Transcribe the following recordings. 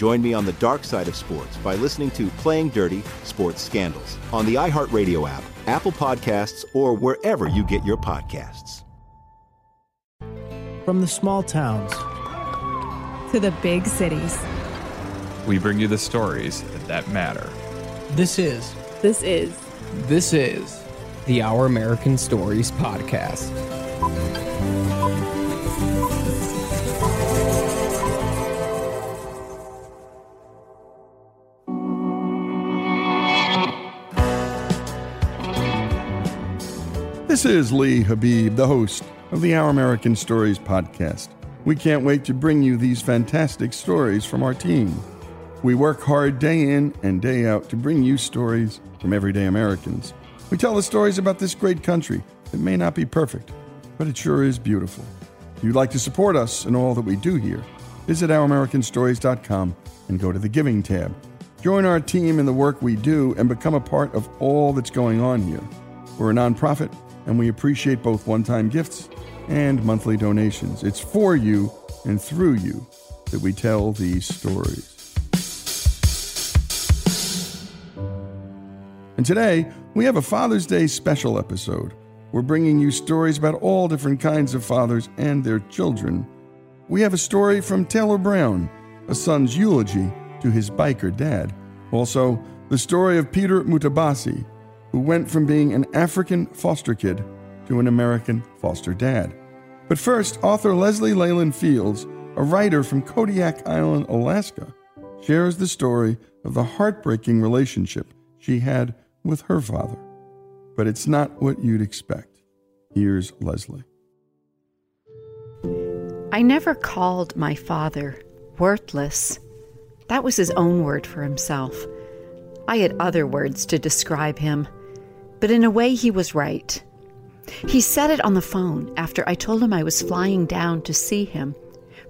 Join me on the dark side of sports by listening to Playing Dirty Sports Scandals on the iHeartRadio app, Apple Podcasts, or wherever you get your podcasts. From the small towns to the big cities, we bring you the stories that matter. This is. This is. This is the Our American Stories podcast. This is Lee Habib, the host of the Our American Stories podcast. We can't wait to bring you these fantastic stories from our team. We work hard day in and day out to bring you stories from everyday Americans. We tell the stories about this great country that may not be perfect, but it sure is beautiful. If you'd like to support us in all that we do here, visit ouramericanstories.com and go to the Giving tab. Join our team in the work we do and become a part of all that's going on here. We're a nonprofit and we appreciate both one time gifts and monthly donations. It's for you and through you that we tell these stories. And today, we have a Father's Day special episode. We're bringing you stories about all different kinds of fathers and their children. We have a story from Taylor Brown, a son's eulogy to his biker dad. Also, the story of Peter Mutabazi, who went from being an African foster kid to an American foster dad. But first, author Leslie Leyland Fields, a writer from Kodiak Island, Alaska, shares the story of the heartbreaking relationship she had with her father. But it's not what you'd expect. Here's Leslie. I never called my father worthless. That was his own word for himself. I had other words to describe him, but in a way, he was right. He said it on the phone after I told him I was flying down to see him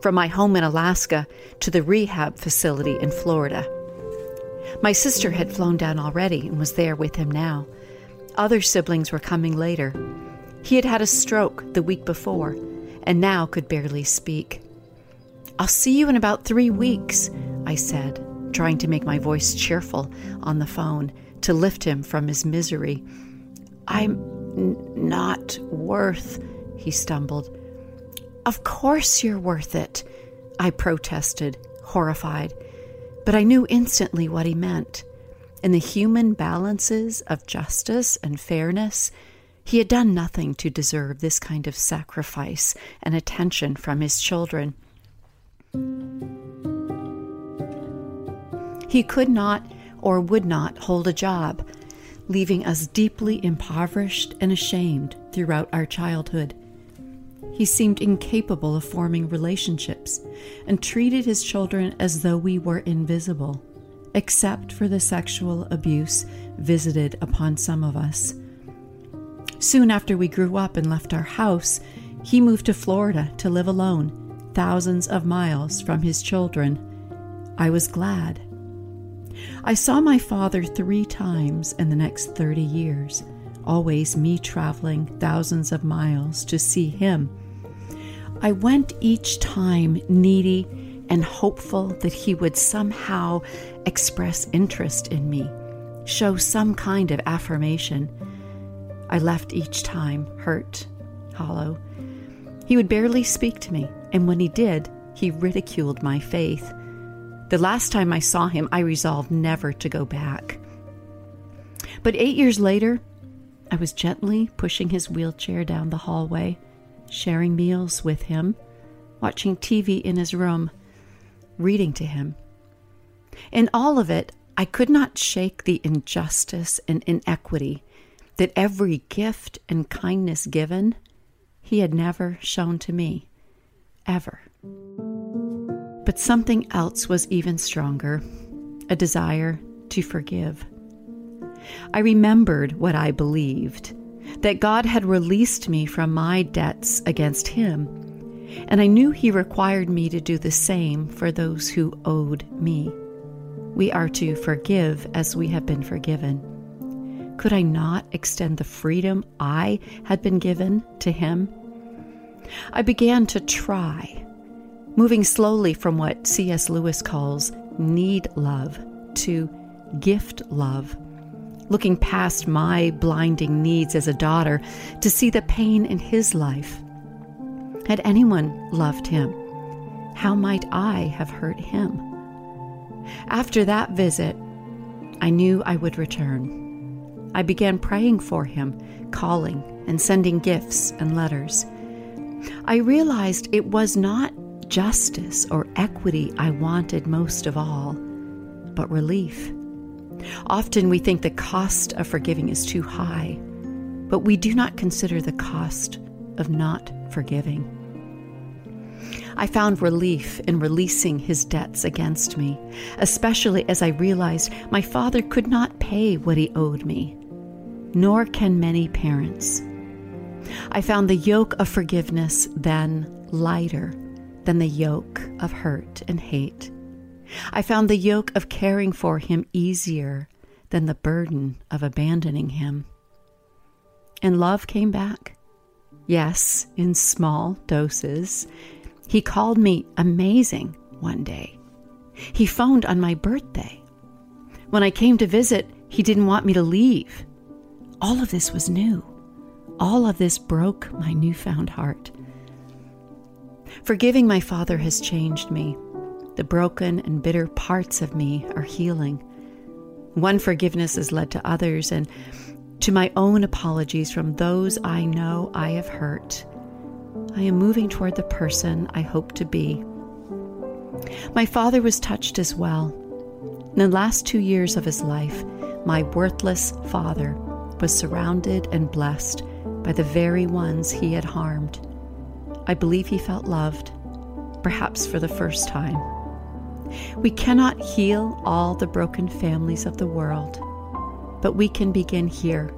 from my home in Alaska to the rehab facility in Florida. My sister had flown down already and was there with him now. Other siblings were coming later. He had had a stroke the week before and now could barely speak. I'll see you in about three weeks, I said, trying to make my voice cheerful on the phone to lift him from his misery. I'm n- not worth, he stumbled. Of course you're worth it, I protested, horrified. But I knew instantly what he meant. In the human balances of justice and fairness, he had done nothing to deserve this kind of sacrifice and attention from his children. He could not or would not hold a job, leaving us deeply impoverished and ashamed throughout our childhood. He seemed incapable of forming relationships and treated his children as though we were invisible, except for the sexual abuse visited upon some of us. Soon after we grew up and left our house, he moved to Florida to live alone, thousands of miles from his children. I was glad. I saw my father three times in the next 30 years, always me traveling thousands of miles to see him. I went each time needy and hopeful that he would somehow express interest in me, show some kind of affirmation. I left each time hurt, hollow. He would barely speak to me, and when he did, he ridiculed my faith. The last time I saw him, I resolved never to go back. But eight years later, I was gently pushing his wheelchair down the hallway, sharing meals with him, watching TV in his room, reading to him. In all of it, I could not shake the injustice and inequity that every gift and kindness given, he had never shown to me, ever. But something else was even stronger a desire to forgive. I remembered what I believed that God had released me from my debts against Him, and I knew He required me to do the same for those who owed me. We are to forgive as we have been forgiven. Could I not extend the freedom I had been given to Him? I began to try moving slowly from what C.S. Lewis calls need love to gift love, looking past my blinding needs as a daughter to see the pain in his life. Had anyone loved him, how might I have hurt him? After that visit, I knew I would return. I began praying for him, calling and sending gifts and letters. I realized it was not justice or equity I wanted most of all, but relief. Often we think the cost of forgiving is too high, but we do not consider the cost of not forgiving. I found relief in releasing his debts against me, especially as I realized my father could not pay what he owed me, nor can many parents. I found the yoke of forgiveness then lighter than the yoke of hurt and hate. I found the yoke of caring for him easier than the burden of abandoning him. And love came back. Yes, in small doses. He called me amazing one day. He phoned on my birthday. When I came to visit, he didn't want me to leave. All of this was new. All of this broke my newfound heart. Forgiving my father has changed me. The broken and bitter parts of me are healing. One forgiveness has led to others, and to my own apologies from those I know I have hurt. I am moving toward the person I hope to be. My father was touched as well. In the last two years of his life, my worthless father was surrounded and blessed by the very ones he had harmed. I believe he felt loved, perhaps for the first time. We cannot heal all the broken families of the world, but we can begin here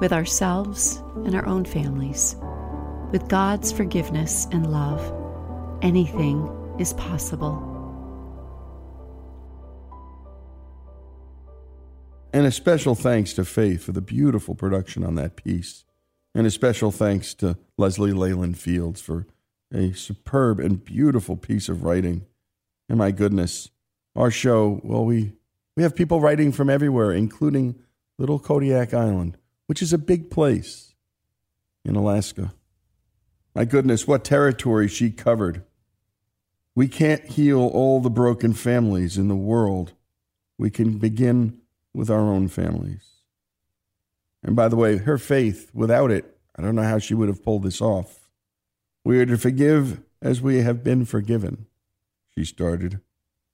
with ourselves and our own families. With God's forgiveness and love, anything is possible. And a special thanks to Faith for the beautiful production on that piece. And a special thanks to Leslie Leyland Fields for a superb and beautiful piece of writing. And my goodness, our show, well, we, we have people writing from everywhere, including little Kodiak Island, which is a big place in Alaska. My goodness, what territory she covered. We can't heal all the broken families in the world. We can begin with our own families. And by the way, her faith, without it, I don't know how she would have pulled this off. We are to forgive as we have been forgiven, she started.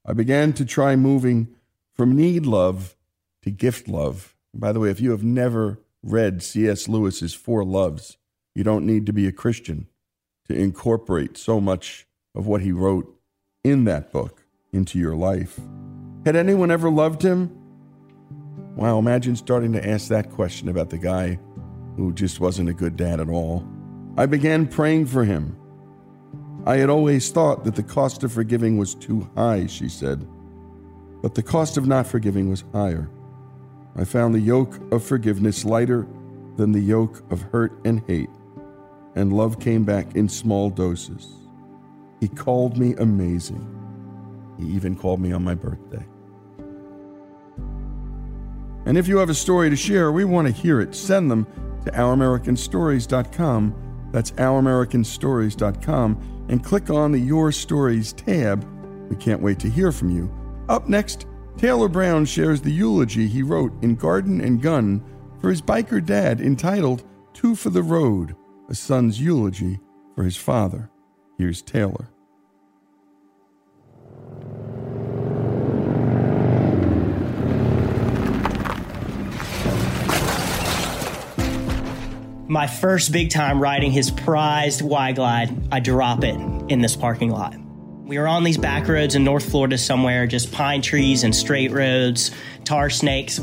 I began to try moving from need love to gift love. And by the way, if you have never read C.S. Lewis's Four Loves, you don't need to be a Christian to incorporate so much of what he wrote in that book into your life. Had anyone ever loved him? Wow, imagine starting to ask that question about the guy who just wasn't a good dad at all. I began praying for him. I had always thought that the cost of forgiving was too high, she said, but the cost of not forgiving was higher. I found the yoke of forgiveness lighter than the yoke of hurt and hate, and love came back in small doses. He called me amazing. He even called me on my birthday. And if you have a story to share, we want to hear it. Send them to ouramericanstories.com. That's ouramericanstories.com. And click on the Your Stories tab. We can't wait to hear from you. Up next, Taylor Brown shares the eulogy he wrote in Garden and Gun for his biker dad entitled Two for the Road, a son's eulogy for his father. Here's Taylor. My first big time riding his prized Wide Glide, I drop it in this parking lot. We were on these back roads in North Florida somewhere, just pine trees and straight roads, tar snakes.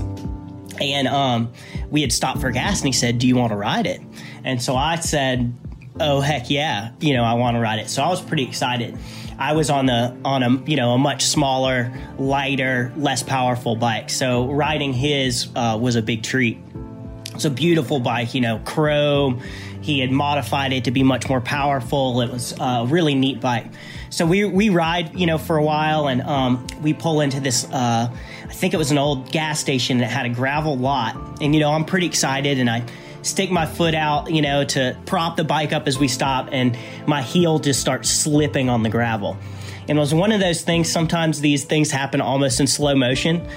And um, we had stopped for gas, and he said, Do you want to ride it? And so I said, Oh, heck yeah, you know, I want to ride it. So I was pretty excited. I was on a on a you know a much smaller, lighter, less powerful bike. So riding his uh, was a big treat. It's a beautiful bike, you know, chrome. He had modified it to be much more powerful. It was a really neat bike. So we we ride, you know, for a while, and um, we pull into this. Uh, I think it was an old gas station that had a gravel lot, and you know, I'm pretty excited, and I stick my foot out, you know, to prop the bike up as we stop, and my heel just starts slipping on the gravel. And it was one of those things. Sometimes these things happen almost in slow motion.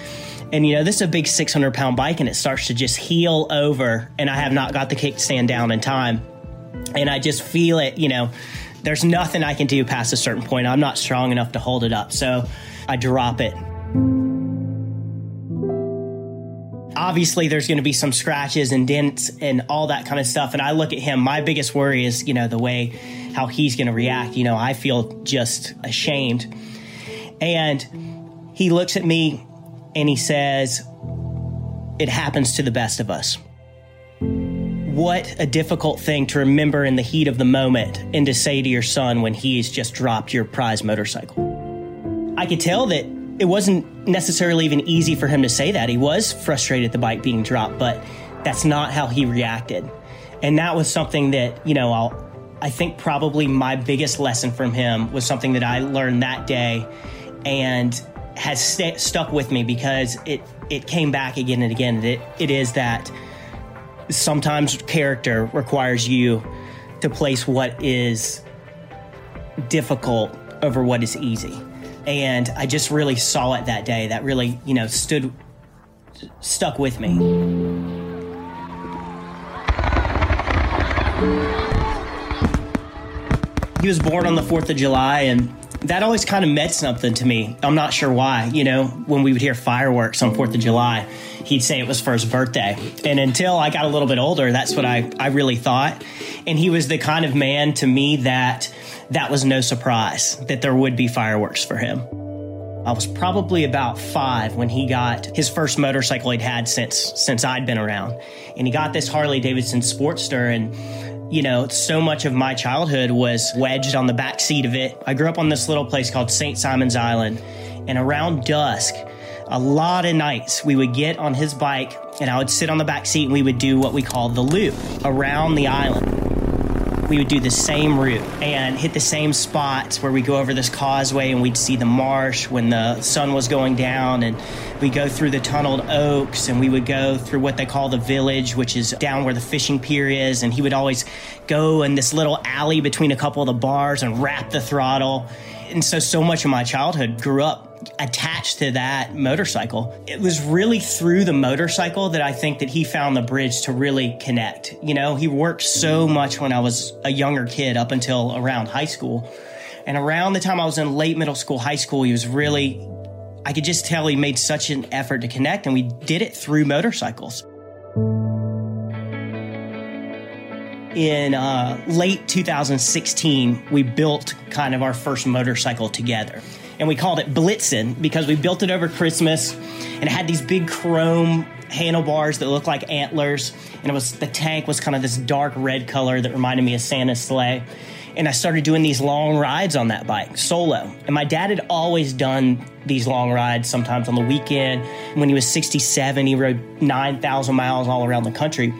And you know, this is a big 600 pound bike and it starts to just heel over. And I have not got the kickstand down in time. And I just feel it, you know, there's nothing I can do past a certain point. I'm not strong enough to hold it up. So I drop it. Obviously, there's going to be some scratches and dents and all that kind of stuff. And I look at him, my biggest worry is, you know, the way how he's going to react. You know, I feel just ashamed. And he looks at me and he says, It happens to the best of us. What a difficult thing to remember in the heat of the moment and to say to your son when he's just dropped your prize motorcycle. I could tell that it wasn't necessarily even easy for him to say that. He was frustrated at the bike being dropped, but that's not how he reacted. And that was something that, you know, I'll, I think probably my biggest lesson from him was something that I learned that day. And has st- stuck with me because it it came back again and again. It it is that sometimes character requires you to place what is difficult over what is easy. And I just really saw it that day. That really, you know, stood stuck with me. He was born on the 4th of July and that always kind of meant something to me. I'm not sure why. You know, when we would hear fireworks on 4th of July, he'd say it was for his birthday. And until I got a little bit older, that's what I, I really thought. And he was the kind of man to me that that was no surprise that there would be fireworks for him. I was probably about five when he got his first motorcycle he'd had since since I'd been around, and he got this Harley Davidson Sportster, and you know, so much of my childhood was wedged on the back seat of it. I grew up on this little place called St. Simon's Island, and around dusk, a lot of nights we would get on his bike and I would sit on the back seat and we would do what we call the loop around the island. We would do the same route and hit the same spots where we go over this causeway and we'd see the marsh when the sun was going down. And we go through the tunneled oaks and we would go through what they call the village which is down where the fishing pier is. And he would always go in this little alley between a couple of the bars and wrap the throttle. And so so much of my childhood grew up attached to that motorcycle. It was really through the motorcycle that I think that he found the bridge to really connect. You know, he worked so much when I was a younger kid up until around high school. And around the time I was in late middle school, high school, he was really, I could just tell he made such an effort to connect, and we did it through motorcycles. In uh, late 2016, we built kind of our first motorcycle together and we called it Blitzen because we built it over Christmas and it had these big chrome handlebars that looked like antlers and it was the tank was kind of this dark red color that reminded me of Santa's sleigh and I started doing these long rides on that bike solo. And my dad had always done these long rides sometimes on the weekend. When he was 67, he rode 9,000 miles all around the country.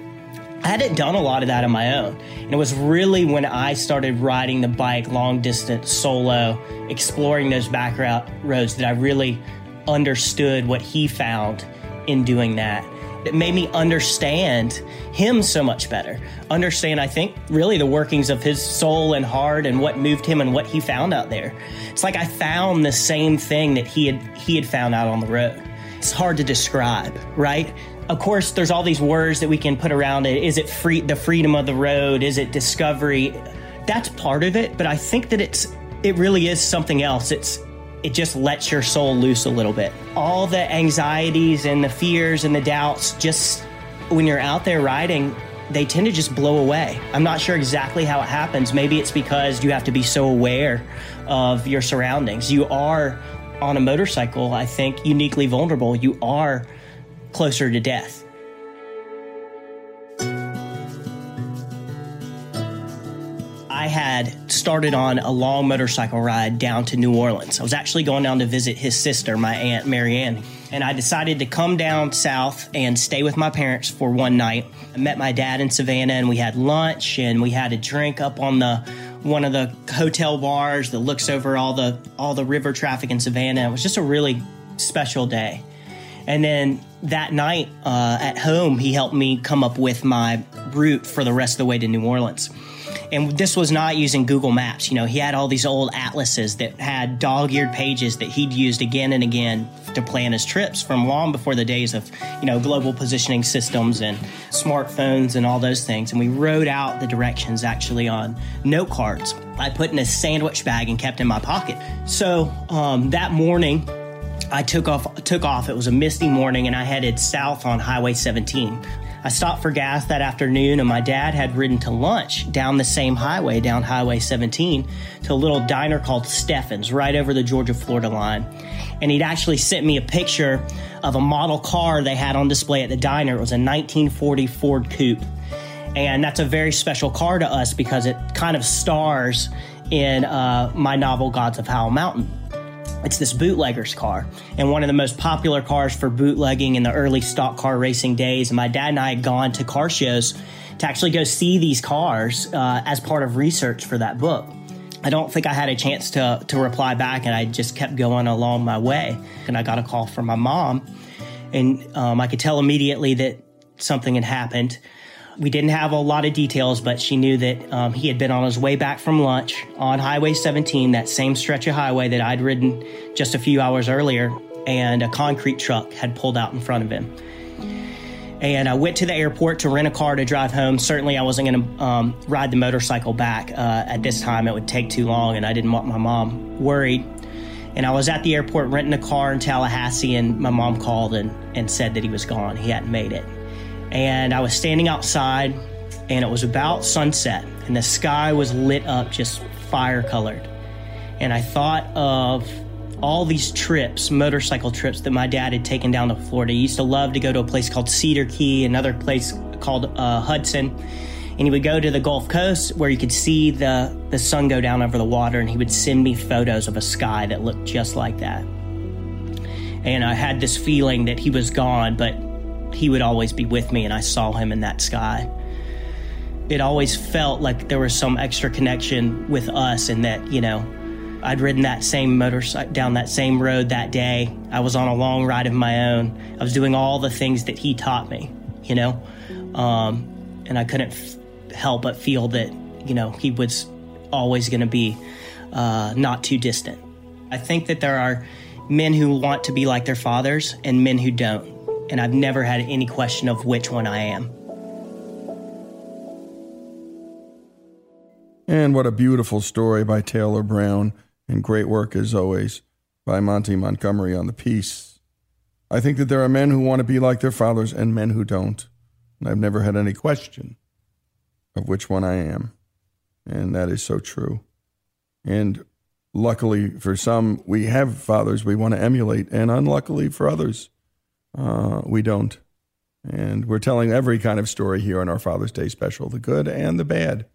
I hadn't done a lot of that on my own. And it was really when I started riding the bike long distance solo, exploring those back route roads that I really understood what he found in doing that. It made me understand him so much better. Understand, I think, really the workings of his soul and heart and what moved him and what he found out there. It's like I found the same thing that he had he had found out on the road. It's hard to describe, right? Of course, there's all these words that we can put around it. Is it free, the freedom of the road? Is it discovery? That's part of it, but I think that it's it really is something else. It's it just lets your soul loose a little bit. All the anxieties and the fears and the doubts, just when you're out there riding, they tend to just blow away. I'm not sure exactly how it happens. Maybe it's because you have to be so aware of your surroundings. You are on a motorcycle, I think, uniquely vulnerable. You are closer to death. I had started on a long motorcycle ride down to New Orleans. I was actually going down to visit his sister, my aunt Marianne, and I decided to come down south and stay with my parents for one night. I met my dad in Savannah and we had lunch and we had a drink up on the one of the hotel bars that looks over all the all the river traffic in Savannah. It was just a really special day. And then that night uh, at home, he helped me come up with my route for the rest of the way to New Orleans. And this was not using Google Maps. You know, he had all these old atlases that had dog eared pages that he'd used again and again to plan his trips from long before the days of, you know, global positioning systems and smartphones and all those things. And we wrote out the directions actually on note cards I put in a sandwich bag and kept in my pocket. So um, that morning, I took off took off. It was a misty morning and I headed south on Highway 17. I stopped for gas that afternoon and my dad had ridden to lunch down the same highway down Highway 17 to a little diner called Steffens right over the Georgia Florida line. And he'd actually sent me a picture of a model car they had on display at the diner. It was a 1940 Ford Coupe. And that's a very special car to us because it kind of stars in uh, my novel Gods of Howell Mountain. It's this bootlegger's car and one of the most popular cars for bootlegging in the early stock car racing days. And my dad and I had gone to car shows to actually go see these cars uh, as part of research for that book. I don't think I had a chance to, to reply back, and I just kept going along my way. And I got a call from my mom, and um, I could tell immediately that something had happened. We didn't have a lot of details, but she knew that um, he had been on his way back from lunch on Highway 17, that same stretch of highway that I'd ridden just a few hours earlier, and a concrete truck had pulled out in front of him. And I went to the airport to rent a car to drive home. Certainly, I wasn't going to um, ride the motorcycle back uh, at this time. It would take too long, and I didn't want my mom worried. And I was at the airport renting a car in Tallahassee, and my mom called and, and said that he was gone. He hadn't made it and I was standing outside, and it was about sunset, and the sky was lit up just fire colored. And I thought of all these trips, motorcycle trips that my dad had taken down to Florida. He used to love to go to a place called Cedar Key, another place called uh, Hudson. And he would go to the Gulf Coast where you could see the, the sun go down over the water, and he would send me photos of a sky that looked just like that. And I had this feeling that he was gone, but he would always be with me, and I saw him in that sky. it always felt like there was some extra connection with us and that, you know, I'd ridden that same motorcycle down that same road that day. I was on a long ride of my own. I was doing all the things that he taught me, you know, um, and I couldn't f- help but feel that, you know, he was always going to be uh, not too distant. I think that there are men who want to be like their fathers and men who don't. And I've never had any question of which one I am. And what a beautiful story by Taylor Brown, and great work as always by Monty Montgomery on the piece. I think that there are men who want to be like their fathers and men who don't. And I've never had any question of which one I am. And that is so true. And luckily for some, we have fathers we want to emulate. And unluckily for others, uh, we don't. And we're telling every kind of story here on our Father's Day special the good and the bad.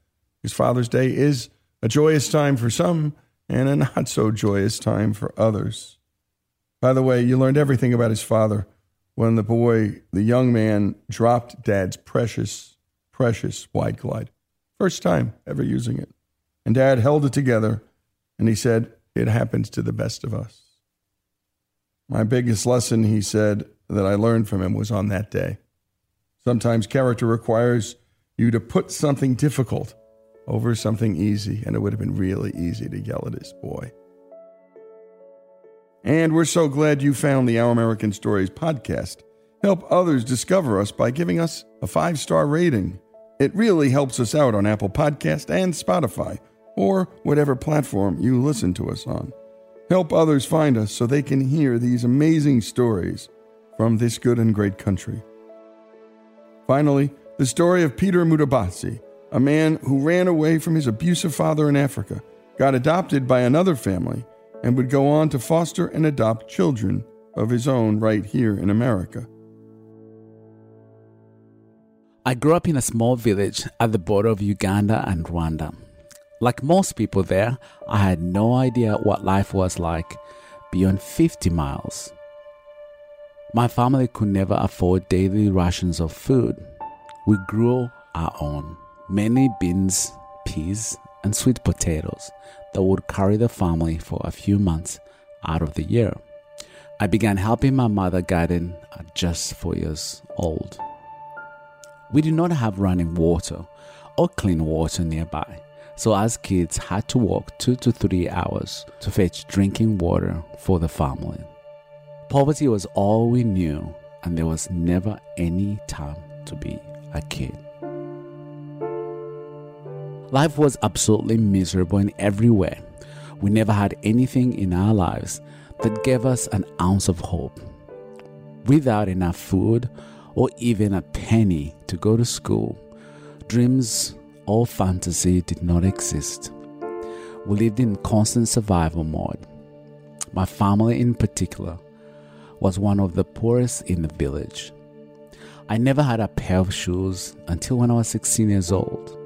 Because Father's Day is a joyous time for some and a not so joyous time for others. By the way, you learned everything about his father when the boy, the young man, dropped dad's precious, precious Wide Glide. First time ever using it. And dad held it together and he said, It happens to the best of us. My biggest lesson, he said, that I learned from him was on that day. Sometimes character requires you to put something difficult over something easy, and it would have been really easy to yell at his boy. And we're so glad you found the Our American Stories podcast. Help others discover us by giving us a five star rating. It really helps us out on Apple Podcast and Spotify, or whatever platform you listen to us on. Help others find us so they can hear these amazing stories from this good and great country. Finally, the story of Peter Mutabazi, a man who ran away from his abusive father in Africa, got adopted by another family, and would go on to foster and adopt children of his own right here in America. I grew up in a small village at the border of Uganda and Rwanda. Like most people there, I had no idea what life was like beyond 50 miles. My family could never afford daily rations of food. We grew our own many beans, peas, and sweet potatoes that would carry the family for a few months out of the year. I began helping my mother garden at just four years old. We did not have running water or clean water nearby, so as kids had to walk two to three hours to fetch drinking water for the family. Poverty was all we knew, and there was never any time to be a kid. Life was absolutely miserable in every way. We never had anything in our lives that gave us an ounce of hope. Without enough food or even a penny to go to school, dreams or fantasy did not exist. We lived in constant survival mode. My family, in particular, was one of the poorest in the village. I never had a pair of shoes until when I was 16 years old.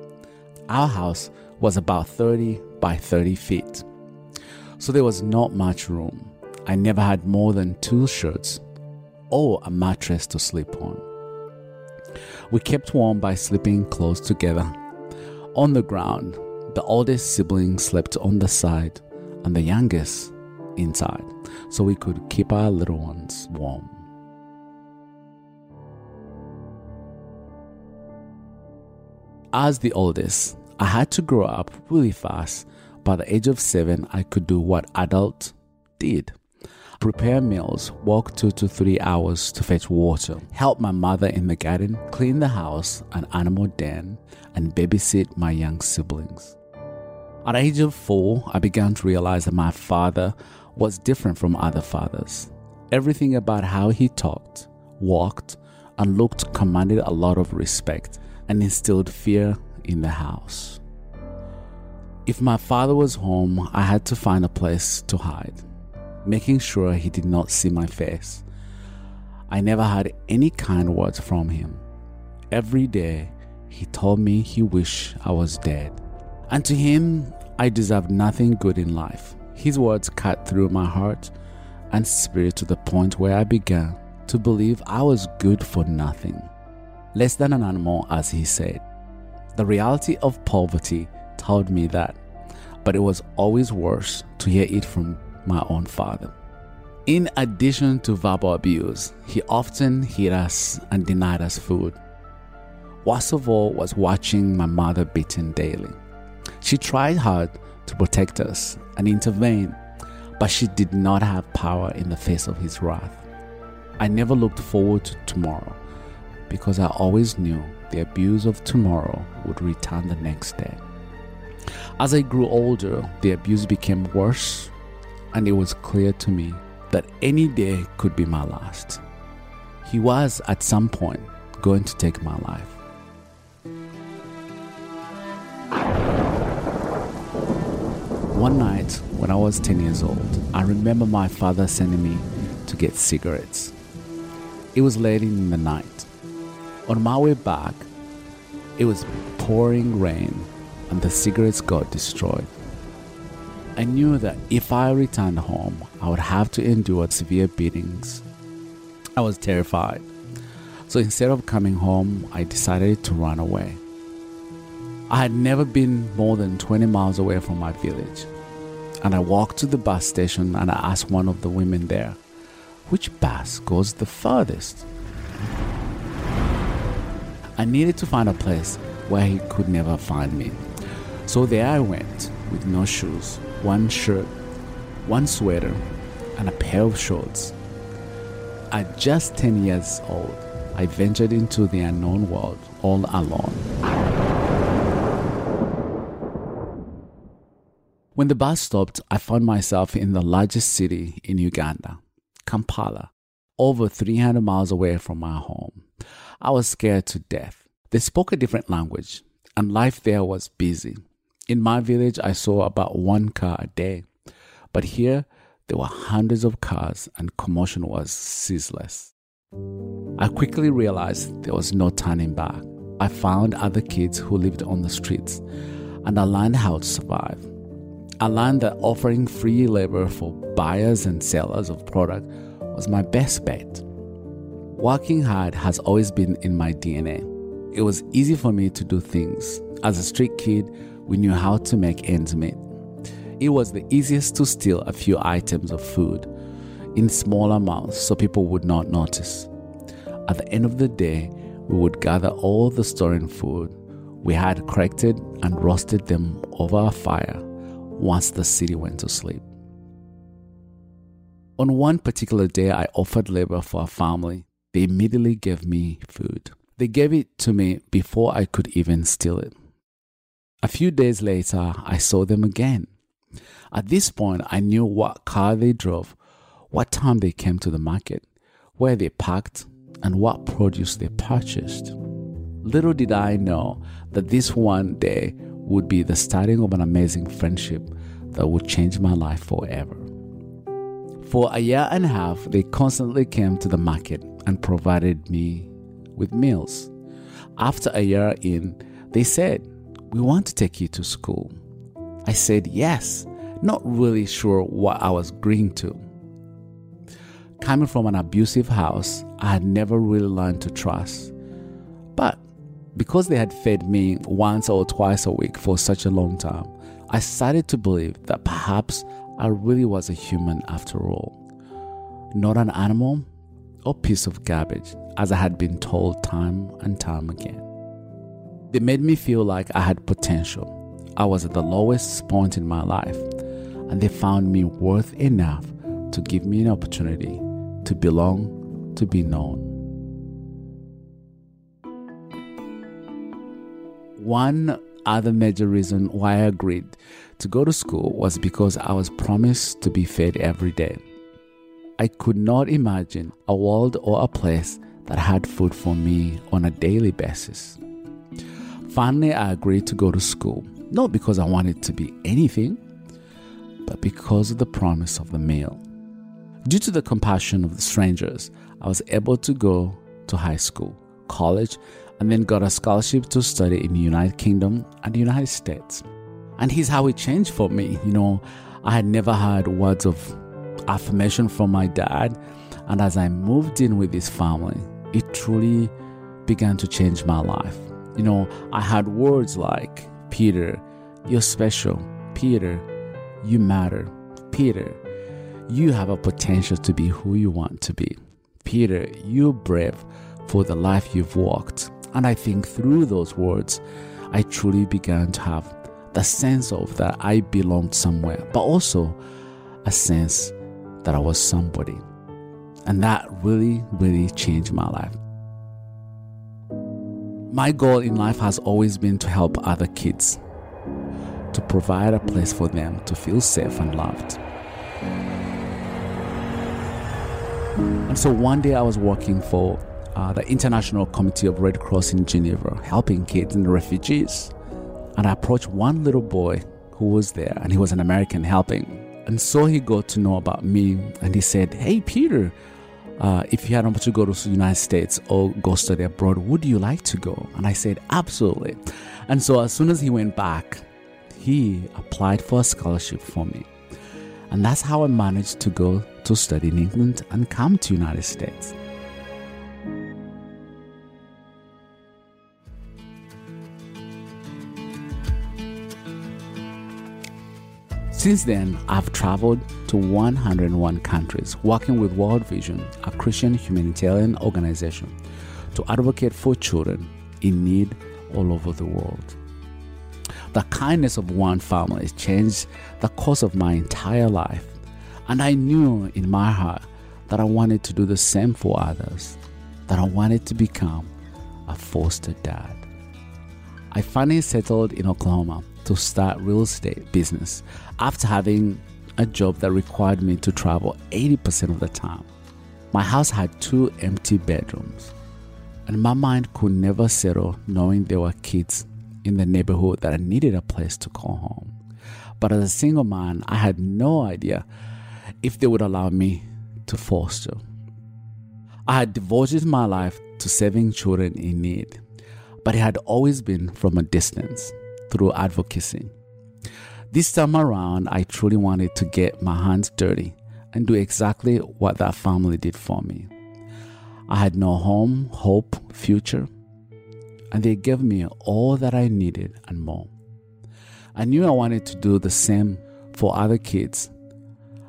Our house was about 30 by 30 feet, so there was not much room. I never had more than two shirts or a mattress to sleep on. We kept warm by sleeping close together. On the ground, the oldest sibling slept on the side and the youngest inside, so we could keep our little ones warm. As the oldest, I had to grow up really fast. By the age of seven, I could do what adults did prepare meals, walk two to three hours to fetch water, help my mother in the garden, clean the house and animal den, and babysit my young siblings. At the age of four, I began to realize that my father was different from other fathers. Everything about how he talked, walked, and looked commanded a lot of respect and instilled fear in the house. If my father was home, I had to find a place to hide, making sure he did not see my face. I never had any kind words from him. Every day, he told me he wished I was dead. And to him, I deserved nothing good in life. His words cut through my heart and spirit to the point where I began to believe I was good for nothing, less than an animal, as he said. The reality of poverty told me that, but it was always worse to hear it from my own father. In addition to verbal abuse, he often hit us and denied us food. Worst of all was watching my mother beaten daily. She tried hard to protect us and intervene, but she did not have power in the face of his wrath. I never looked forward to tomorrow because I always knew the abuse of tomorrow would return the next day. As I grew older, the abuse became worse, and it was clear to me that any day could be my last. He was, at some point, going to take my life. One night, when I was 10 years old, I remember my father sending me to get cigarettes. It was late in the night. On my way back, it was pouring rain and the cigarettes got destroyed. I knew that if I returned home, I would have to endure severe beatings. I was terrified. So instead of coming home, I decided to run away. I had never been more than 20 miles away from my village. And I walked to the bus station and I asked one of the women there, which bus goes the furthest? I needed to find a place where he could never find me. So there I went with no shoes, one shirt, one sweater, and a pair of shorts. At just 10 years old, I ventured into the unknown world all alone. When the bus stopped, I found myself in the largest city in Uganda, Kampala, over 300 miles away from my home. I was scared to death. They spoke a different language, and life there was busy. In my village, I saw about one car a day, but here there were hundreds of cars, and commotion was ceaseless. I quickly realized there was no turning back. I found other kids who lived on the streets, and I learned how to survive. I learned that offering free labor for buyers and sellers of product was my best bet. Working hard has always been in my DNA. It was easy for me to do things. As a street kid, we knew how to make ends meet. It was the easiest to steal a few items of food in small amounts so people would not notice. At the end of the day, we would gather all the stolen food we had collected and roasted them over a fire once the city went to sleep. On one particular day, I offered labor for a family. They immediately gave me food. They gave it to me before I could even steal it. A few days later, I saw them again. At this point, I knew what car they drove, what time they came to the market, where they parked, and what produce they purchased. Little did I know that this one day would be the starting of an amazing friendship that would change my life forever. For a year and a half, they constantly came to the market and provided me with meals. After a year in, they said, We want to take you to school. I said yes, not really sure what I was agreeing to. Coming from an abusive house, I had never really learned to trust. Because they had fed me once or twice a week for such a long time, I started to believe that perhaps I really was a human after all. Not an animal or piece of garbage, as I had been told time and time again. They made me feel like I had potential. I was at the lowest point in my life, and they found me worth enough to give me an opportunity to belong, to be known. One other major reason why I agreed to go to school was because I was promised to be fed every day. I could not imagine a world or a place that had food for me on a daily basis. Finally, I agreed to go to school, not because I wanted to be anything, but because of the promise of the meal. Due to the compassion of the strangers, I was able to go to high school, college, and then got a scholarship to study in the United Kingdom and the United States. And here's how it changed for me. You know, I had never heard words of affirmation from my dad, and as I moved in with his family, it truly began to change my life. You know, I had words like, Peter, you're special. Peter, you matter. Peter, you have a potential to be who you want to be. Peter, you're brave for the life you've walked. And I think through those words, I truly began to have the sense of that I belonged somewhere, but also a sense that I was somebody. And that really, really changed my life. My goal in life has always been to help other kids, to provide a place for them to feel safe and loved. And so one day I was working for uh, the International Committee of Red Cross in Geneva, helping kids and refugees. And I approached one little boy who was there, and he was an American helping. And so he got to know about me, and he said, Hey, Peter, uh, if you had an opportunity to go to the United States or go study abroad, would you like to go? And I said, Absolutely. And so as soon as he went back, he applied for a scholarship for me. And that's how I managed to go to study in England and come to United States. Since then, I've traveled to 101 countries working with World Vision, a Christian humanitarian organization, to advocate for children in need all over the world. The kindness of one family changed the course of my entire life, and I knew in my heart that I wanted to do the same for others, that I wanted to become a foster dad. I finally settled in Oklahoma to start real estate business after having a job that required me to travel 80% of the time. My house had two empty bedrooms, and my mind could never settle knowing there were kids in the neighborhood that I needed a place to call home. But as a single man, I had no idea if they would allow me to foster. I had devoted my life to serving children in need, but it had always been from a distance through advocacy. This time around, I truly wanted to get my hands dirty and do exactly what that family did for me. I had no home, hope, future, and they gave me all that I needed and more. I knew I wanted to do the same for other kids.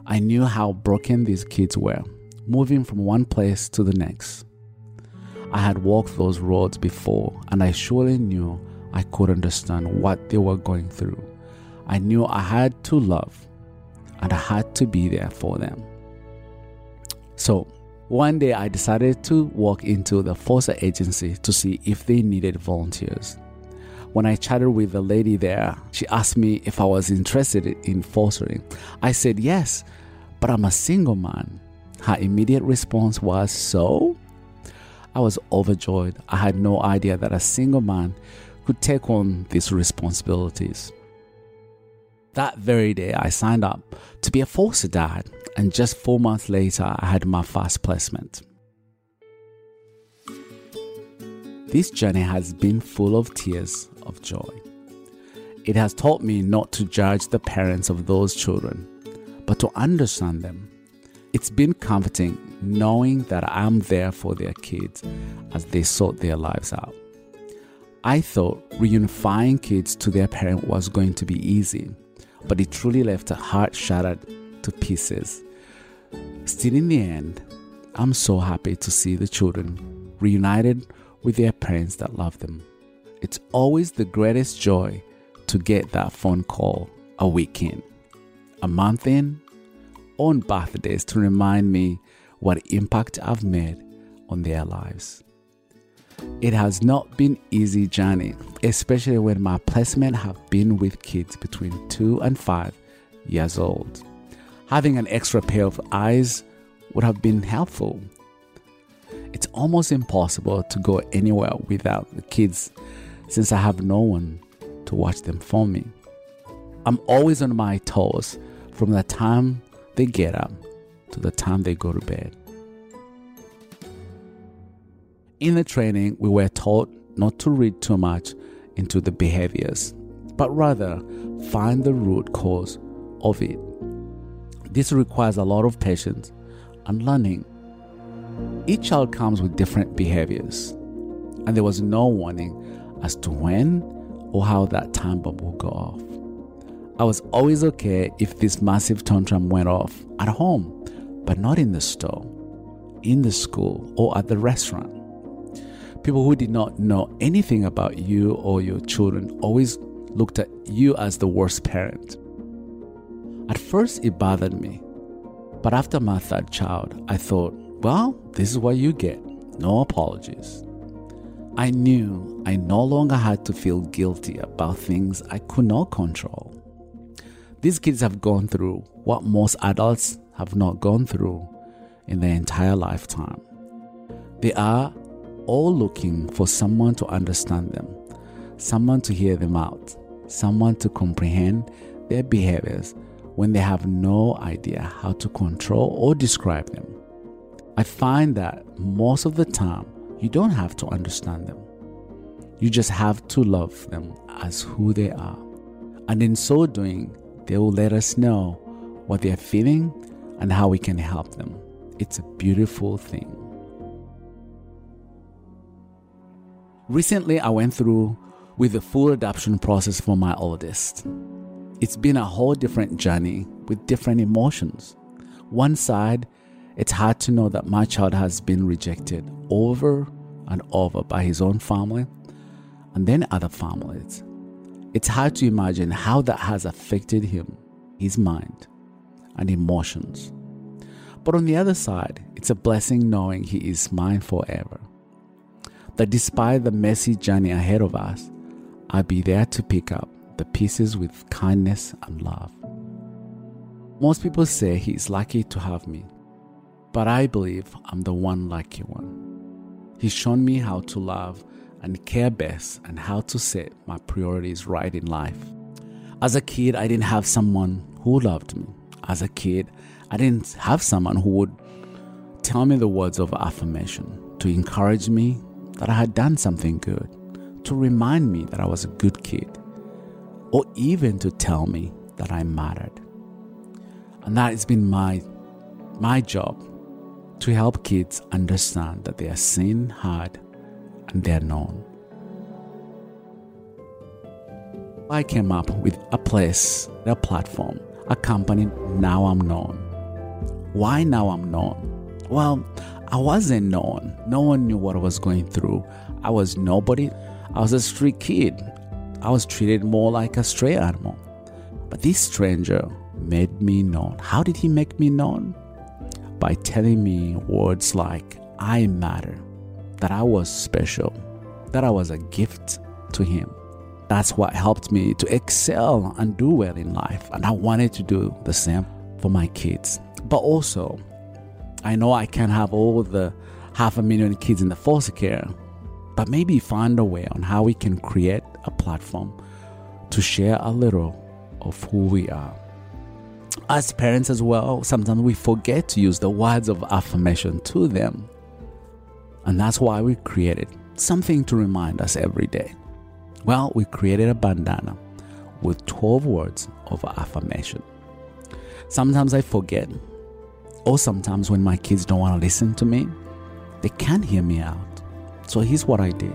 I knew how broken these kids were, moving from one place to the next. I had walked those roads before, and I surely knew I could understand what they were going through. I knew I had to love and I had to be there for them. So, one day I decided to walk into the foster agency to see if they needed volunteers. When I chatted with the lady there, she asked me if I was interested in fostering. I said yes, but I'm a single man. Her immediate response was, So? I was overjoyed. I had no idea that a single man could take on these responsibilities. That very day, I signed up to be a foster dad, and just four months later, I had my first placement. This journey has been full of tears of joy. It has taught me not to judge the parents of those children, but to understand them. It's been comforting knowing that I'm there for their kids as they sort their lives out. I thought reunifying kids to their parent was going to be easy, but it truly left a heart shattered to pieces. Still, in the end, I'm so happy to see the children reunited with their parents that love them. It's always the greatest joy to get that phone call a week in, a month in, on birthdays to remind me what impact I've made on their lives. It has not been easy journey, especially when my placement have been with kids between 2 and 5 years old. Having an extra pair of eyes would have been helpful. It's almost impossible to go anywhere without the kids since I have no one to watch them for me. I'm always on my toes from the time they get up to the time they go to bed. In the training, we were taught not to read too much into the behaviors, but rather find the root cause of it. This requires a lot of patience and learning. Each child comes with different behaviors, and there was no warning as to when or how that time bomb will go off. I was always okay if this massive tantrum went off at home, but not in the store, in the school, or at the restaurant. People who did not know anything about you or your children always looked at you as the worst parent. At first, it bothered me, but after my third child, I thought, well, this is what you get no apologies. I knew I no longer had to feel guilty about things I could not control. These kids have gone through what most adults have not gone through in their entire lifetime. They are all looking for someone to understand them, someone to hear them out, someone to comprehend their behaviors when they have no idea how to control or describe them. I find that most of the time, you don't have to understand them. You just have to love them as who they are. And in so doing, they will let us know what they are feeling and how we can help them. It's a beautiful thing. Recently, I went through with the full adoption process for my oldest. It's been a whole different journey with different emotions. One side, it's hard to know that my child has been rejected over and over by his own family and then other families. It's hard to imagine how that has affected him, his mind, and emotions. But on the other side, it's a blessing knowing he is mine forever. That despite the messy journey ahead of us, I'll be there to pick up the pieces with kindness and love. Most people say he is lucky to have me, but I believe I'm the one lucky one. He's shown me how to love and care best and how to set my priorities right in life. As a kid, I didn't have someone who loved me. As a kid, I didn't have someone who would tell me the words of affirmation, to encourage me that I had done something good, to remind me that I was a good kid, or even to tell me that I mattered. And that has been my, my job to help kids understand that they are seen, heard, and they're known. I came up with a place, a platform, a company, Now I'm Known. Why now I'm known? Well, I wasn't known. No one knew what I was going through. I was nobody. I was a street kid. I was treated more like a stray animal. But this stranger made me known. How did he make me known? By telling me words like, I matter, that I was special, that I was a gift to him. That's what helped me to excel and do well in life. And I wanted to do the same for my kids. But also, I know I can't have all the half a million kids in the foster care, but maybe find a way on how we can create a platform to share a little of who we are. As parents, as well, sometimes we forget to use the words of affirmation to them. And that's why we created something to remind us every day. Well, we created a bandana with 12 words of affirmation. Sometimes I forget, or sometimes when my kids don't want to listen to me, they can't hear me out. So here's what I did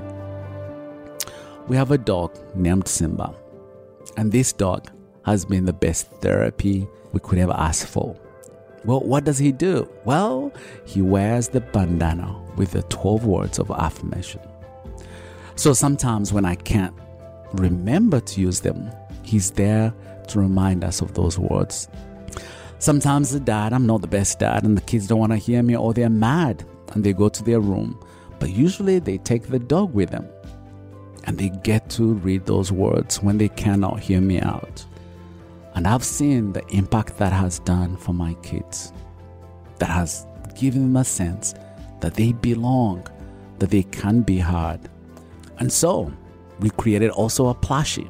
we have a dog named Simba, and this dog has been the best therapy we could ever ask for. Well, what does he do? Well, he wears the bandana with the 12 words of affirmation. So sometimes when I can't remember to use them, he's there to remind us of those words. Sometimes the dad, I'm not the best dad, and the kids don't want to hear me or they're mad and they go to their room. But usually they take the dog with them and they get to read those words when they cannot hear me out. And I've seen the impact that has done for my kids, that has given them a sense that they belong, that they can be heard. And so we created also a plushie.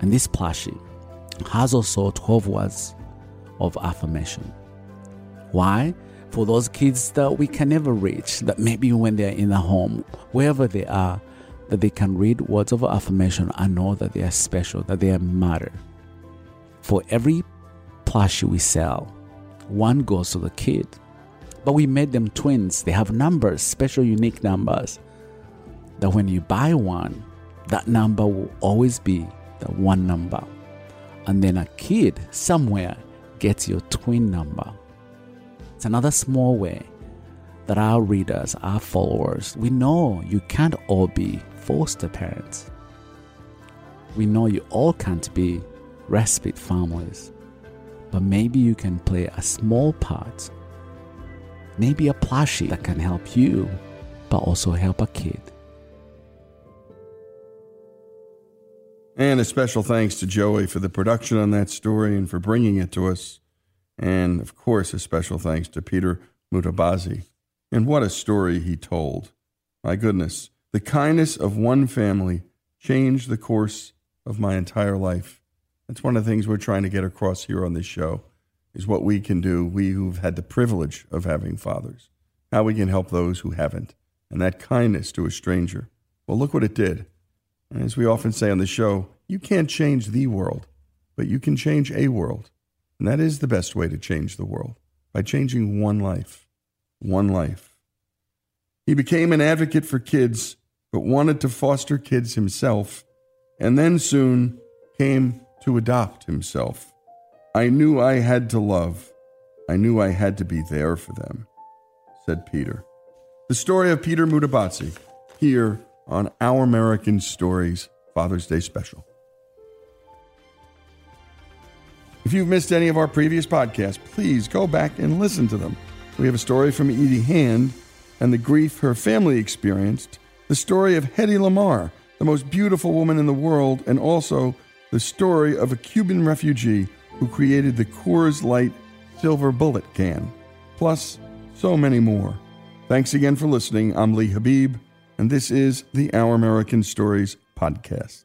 And this plushie has also 12 words of affirmation. Why? For those kids that we can never reach, that maybe when they're in the home, wherever they are, that they can read words of affirmation and know that they are special, that they matter. For every plushie we sell, one goes to the kid. But we made them twins. They have numbers, special, unique numbers. That when you buy one, that number will always be the one number. And then a kid somewhere gets your twin number. It's another small way that our readers, our followers, we know you can't all be foster parents. We know you all can't be respite families. But maybe you can play a small part. Maybe a plushie that can help you, but also help a kid. And a special thanks to Joey for the production on that story and for bringing it to us. And of course, a special thanks to Peter Mutabazi. And what a story he told. My goodness, the kindness of one family changed the course of my entire life. That's one of the things we're trying to get across here on this show is what we can do, we who've had the privilege of having fathers, how we can help those who haven't. And that kindness to a stranger. Well, look what it did. As we often say on the show, you can't change the world, but you can change a world. And that is the best way to change the world by changing one life. One life. He became an advocate for kids, but wanted to foster kids himself, and then soon came to adopt himself. I knew I had to love. I knew I had to be there for them, said Peter. The story of Peter Mutabazi here on Our American Stories Father's Day Special. If you've missed any of our previous podcasts, please go back and listen to them. We have a story from Edie Hand and the grief her family experienced, the story of Hedy Lamarr, the most beautiful woman in the world, and also the story of a Cuban refugee who created the Coors Light Silver Bullet can, plus so many more. Thanks again for listening. I'm Lee Habib, and this is the Our American Stories podcast.